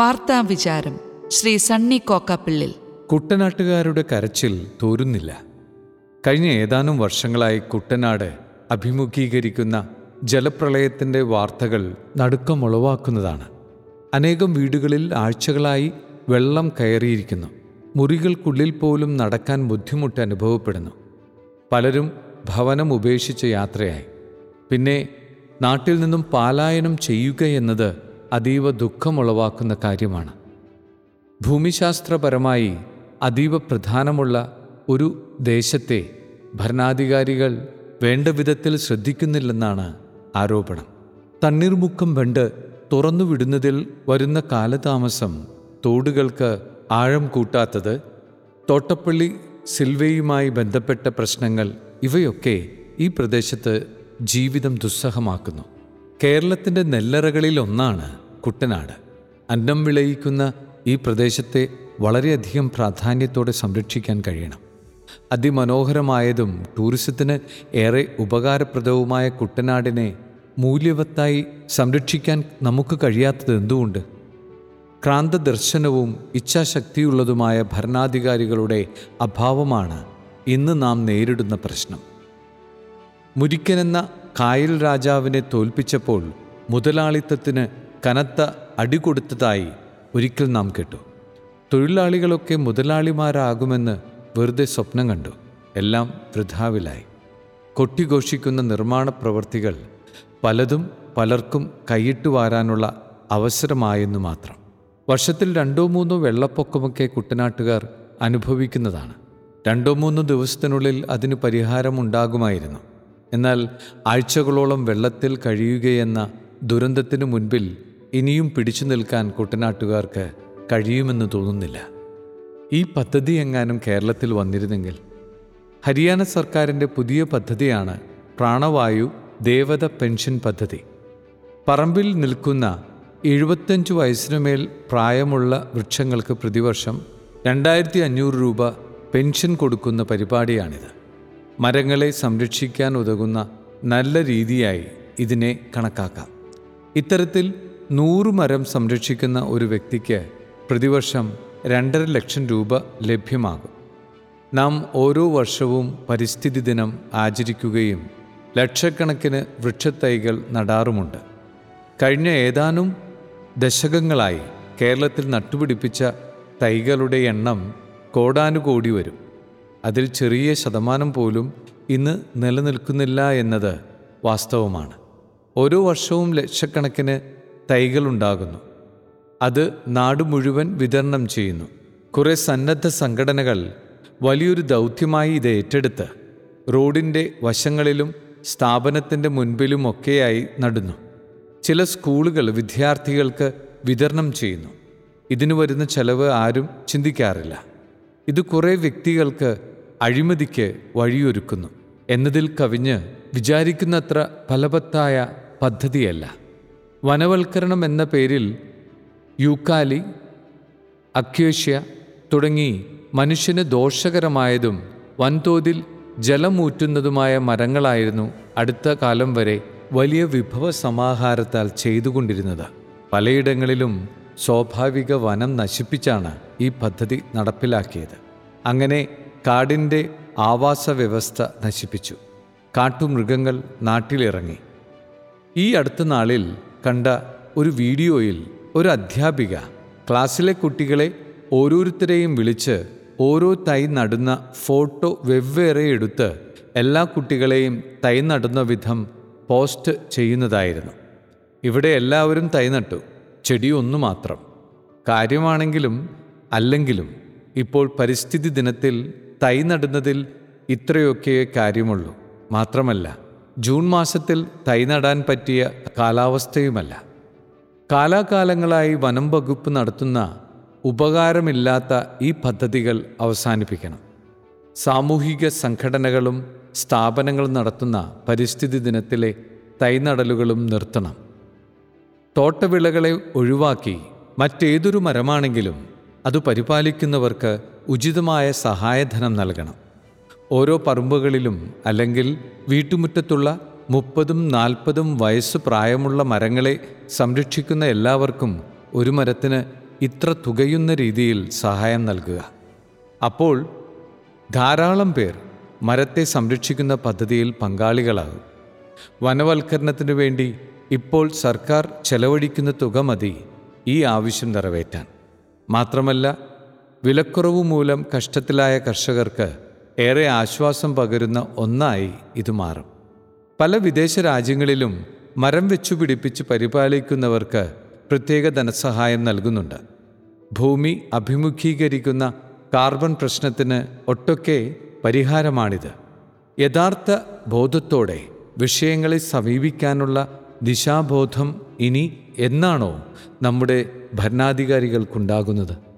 വാർത്താ വിചാരം ശ്രീ സണ്ണി കോക്കാപ്പിള്ളിൽ. കുട്ടനാട്ടുകാരുടെ കരച്ചിൽ തോരുന്നില്ല. കഴിഞ്ഞ ഏതാനും വർഷങ്ങളായി കുട്ടനാട് അഭിമുഖീകരിക്കുന്ന ജലപ്രളയത്തിന്റെ വാർത്തകൾ നടുക്കമുളവാക്കുന്നതാണ് അനേകം വീടുകളിൽ ആഴ്ചകളായി വെള്ളം കയറിയിരിക്കുന്നു. മുറികൾക്കുള്ളിൽ പോലും നടക്കാൻ ബുദ്ധിമുട്ട് അനുഭവപ്പെടുന്നു. പലരും ഭവനം ഉപേക്ഷിച്ച് യാത്രയായി. പിന്നെ നാട്ടിൽ നിന്നും പാലായനം ചെയ്യുക എന്നത് അതീവ ദുഃഖമുളവാക്കുന്ന കാര്യമാണ്. ഭൂമിശാസ്ത്രപരമായി അതീവ പ്രധാനമുള്ള ഒരു ദേശത്തെ ഭരണാധികാരികൾ വേണ്ട വിധത്തിൽ ശ്രദ്ധിക്കുന്നില്ലെന്നാണ് ആരോപണം. തണ്ണീർമുക്കം ബണ്ട് തുറന്നുവിടുന്നതിൽ വരുന്ന കാലതാമസം തോടുകൾക്ക് ആഴം കൂട്ടാത്തത് തോട്ടപ്പള്ളി സിൽവയുമായി ബന്ധപ്പെട്ട പ്രശ്നങ്ങൾ ഇവയൊക്കെ ഈ പ്രദേശത്ത് ജീവിതം ദുസ്സഹമാക്കുന്നു. കേരളത്തിന്റെ നെല്ലറകളിൽ ഒന്നാണ് കുട്ടനാട്. അന്നം വിളയിക്കുന്ന ഈ പ്രദേശത്തെ വളരെയധികം പ്രാധാന്യത്തോടെ സംരക്ഷിക്കാൻ കഴിയണം. അതിമനോഹരമായതും ടൂറിസത്തിന് ഏറെ ഉപകാരപ്രദവുമായ കുട്ടനാടിനെ മൂല്യവത്തായി സംരക്ഷിക്കാൻ നമുക്ക് കഴിയാത്തത് എന്തുകൊണ്ട്? ക്രാന്തദർശനവും ഇച്ഛാശക്തിയുള്ളതുമായ ഭരണാധികാരികളുടെ അഭാവമാണ് ഇന്ന് നാം നേരിടുന്ന പ്രശ്നം. മുരിക്കനെന്ന കായൽ രാജാവിനെ തോൽപ്പിച്ചപ്പോൾ മുതലാളിത്തത്തിന് കനത്ത അടി അടികൊടുത്തതായി ഒരിക്കൽ നാം കേട്ടു. തൊഴിലാളികളൊക്കെ മുതലാളിമാരാകുമെന്ന് വെറുതെ സ്വപ്നം കണ്ടു. എല്ലാം വൃഥാവിലായി. കൊട്ടിഘോഷിക്കുന്ന നിർമ്മാണ പ്രവർത്തികൾ പലതും പലർക്കും കൈയിട്ട് വാരാനുള്ള അവസരമായെന്ന് മാത്രം. വർഷത്തിൽ രണ്ടോ മൂന്നോ വെള്ളപ്പൊക്കമൊക്കെ കുട്ടനാട്ടുകാർ അനുഭവിക്കുന്നതാണ്. രണ്ടോ മൂന്നോ ദിവസത്തിനുള്ളിൽ അതിന് പരിഹാരമുണ്ടാകുമായിരുന്നു. എന്നാൽ ആഴ്ചകളോളം വെള്ളത്തിൽ കഴിയുകയെന്ന ദുരന്തത്തിനു മുൻപിൽ ഇനിയും പിടിച്ചു നിൽക്കാൻ കുട്ടനാട്ടുകാർക്ക് കഴിയുമെന്ന് തോന്നുന്നില്ല. ഈ പദ്ധതി എങ്ങാനും കേരളത്തിൽ വന്നിരുന്നെങ്കിൽ ഹരിയാന സർക്കാരിന്റെ പുതിയ പദ്ധതിയാണ് പ്രാണവായു ദേവത പെൻഷൻ പദ്ധതി. പറമ്പിൽ നിൽക്കുന്ന എഴുപത്തഞ്ച് വയസ്സിനുമേൽ പ്രായമുള്ള വൃക്ഷങ്ങൾക്ക് പ്രതിവർഷം രണ്ടായിരത്തി അഞ്ഞൂറ് രൂപ പെൻഷൻ കൊടുക്കുന്ന പരിപാടിയാണിത്. മരങ്ങളെ സംരക്ഷിക്കാൻ ഉതകുന്ന നല്ല രീതിയായി ഇതിനെ കണക്കാക്കാം. ഇത്തരത്തിൽ നൂറ് മരം സംരക്ഷിക്കുന്ന ഒരു വ്യക്തിക്ക് പ്രതിവർഷം രണ്ടര ലക്ഷം രൂപ ലഭ്യമാകും. നാം ഓരോ വർഷവും പരിസ്ഥിതി ദിനം ആചരിക്കുകയും ലക്ഷക്കണക്കിന് വൃക്ഷത്തൈകൾ നടാറുമുണ്ട്. കഴിഞ്ഞ ഏതാനും ദശകങ്ങളായി കേരളത്തിൽ നട്ടുപിടിപ്പിച്ച തൈകളുടെ എണ്ണം കോടാനുകോടി വരും. അതിൽ ചെറിയ ശതമാനം പോലും ഇന്ന് നിലനിൽക്കുന്നില്ല എന്നത് വാസ്തവമാണ്. ഓരോ വർഷവും ലക്ഷക്കണക്കിന് തൈകളുണ്ടാകുന്നു അത് നാട് മുഴുവൻ വിതരണം ചെയ്യുന്നു. കുറേ സന്നദ്ധ സംഘടനകൾ വലിയൊരു ദൗത്യമായി ഇത് ഏറ്റെടുത്ത് റോഡിന്റെ വശങ്ങളിലും സ്ഥാപനത്തിന്റെ മുൻപിലുമൊക്കെയായി നടുന്നു. ചില സ്കൂളുകൾ വിദ്യാർത്ഥികൾക്ക് വിതരണം ചെയ്യുന്നു. ഇതിനു വരുന്ന ചെലവ് ആരും ചിന്തിക്കാറില്ല. ഇത് കുറേ വ്യക്തികൾക്ക് അഴിമതിക്ക് വഴിയൊരുക്കുന്നു എന്നതിൽ കവിഞ്ഞ് വിചാരിക്കുന്നത്ര ഫലവത്തായ പദ്ധതിയല്ല. വനവൽക്കരണം എന്ന പേരിൽ യൂക്കാലി അക്യേഷ്യ തുടങ്ങി മനുഷ്യന് ദോഷകരമായതും വൻതോതിൽ ജലമൂറ്റുന്നതുമായ മരങ്ങളായിരുന്നു അടുത്ത കാലം വരെ വലിയ വിഭവ സമാഹാരത്താൽ ചെയ്തുകൊണ്ടിരുന്നത്. പലയിടങ്ങളിലും സ്വാഭാവിക വനം നശിപ്പിച്ചാണ് ഈ പദ്ധതി നടപ്പിലാക്കിയത്. അങ്ങനെ കാടിന്റെ ആവാസ വ്യവസ്ഥ നശിപ്പിച്ചു. കാട്ടുമൃഗങ്ങൾ നാട്ടിലിറങ്ങി. ഈ അടുത്ത നാളിൽ കണ്ട ഒരു വീഡിയോയിൽ ഒരു അധ്യാപിക ക്ലാസ്സിലെ കുട്ടികളെ ഓരോരുത്തരെയും വിളിച്ച് ഓരോ തൈ നടുന്ന ഫോട്ടോ വെവ്വേറെ എടുത്ത് എല്ലാ കുട്ടികളെയും തൈ നടുന്ന വിധം പോസ്റ്റ് ചെയ്യുന്നതായിരുന്നു. ഇവിടെ എല്ലാവരും തൈ നട്ടു. ചെടി ഒന്നു മാത്രം കാര്യമാണെങ്കിലും അല്ലെങ്കിലും ഇപ്പോൾ പരിസ്ഥിതി ദിനത്തിൽ തൈ നടുന്നതിൽ ഇത്രയൊക്കെ കാര്യമുള്ളൂ. മാത്രമല്ല ജൂൺ മാസത്തിൽ തൈ നടാൻ പറ്റിയ കാലാവസ്ഥയുമല്ല. കാലാകാലങ്ങളായി വനം വകുപ്പ് നടത്തുന്ന ഉപകാരമില്ലാത്ത ഈ പദ്ധതികൾ അവസാനിപ്പിക്കണം. സാമൂഹിക സംഘടനകളും സ്ഥാപനങ്ങളും നടത്തുന്ന പരിസ്ഥിതി ദിനത്തിലെ തൈ നടലുകളും നിർത്തണം. തോട്ടവിളകളെ ഒഴിവാക്കി മറ്റേതൊരു മരമാണെങ്കിലും അത് പരിപാലിക്കുന്നവർക്ക് ഉചിതമായ സഹായധനം നൽകണം. ഓരോ പറമ്പുകളിലും അല്ലെങ്കിൽ വീട്ടുമുറ്റത്തുള്ള മുപ്പതും നാൽപ്പതും വയസ്സ് പ്രായമുള്ള മരങ്ങളെ സംരക്ഷിക്കുന്ന എല്ലാവർക്കും ഒരു മരത്തിന് ഇത്ര തുകയുന്ന രീതിയിൽ സഹായം നൽകുക. അപ്പോൾ ധാരാളം പേർ മരത്തെ സംരക്ഷിക്കുന്ന പദ്ധതിയിൽ പങ്കാളികളാകും. വനവൽക്കരണത്തിനു വേണ്ടി ഇപ്പോൾ സർക്കാർ ചെലവഴിക്കുന്ന തുക മതി ഈ ആവശ്യം നിറവേറ്റാൻ. മാത്രമല്ല വിലക്കുറവ് മൂലം കഷ്ടത്തിലായ കർഷകർക്ക് ഏറെ ആശ്വാസം പകരുന്ന ഒന്നായി ഇത് മാറും. പല വിദേശ രാജ്യങ്ങളിലും മരം വെച്ചു പിടിപ്പിച്ച് പരിപാലിക്കുന്നവർക്ക് പ്രത്യേക ധനസഹായം നൽകുന്നുണ്ട്. ഭൂമി അഭിമുഖീകരിക്കുന്ന കാർബൺ പ്രശ്നത്തിന് ഒട്ടൊക്കെ പരിഹാരമാണിത്. യഥാർത്ഥ ബോധത്തോടെ വിഷയങ്ങളെ സമീപിക്കാനുള്ള ദിശാബോധം ഇനി എന്നാണോ നമ്മുടെ ഭരണാധികാരികൾക്കുണ്ടാകുന്നത്.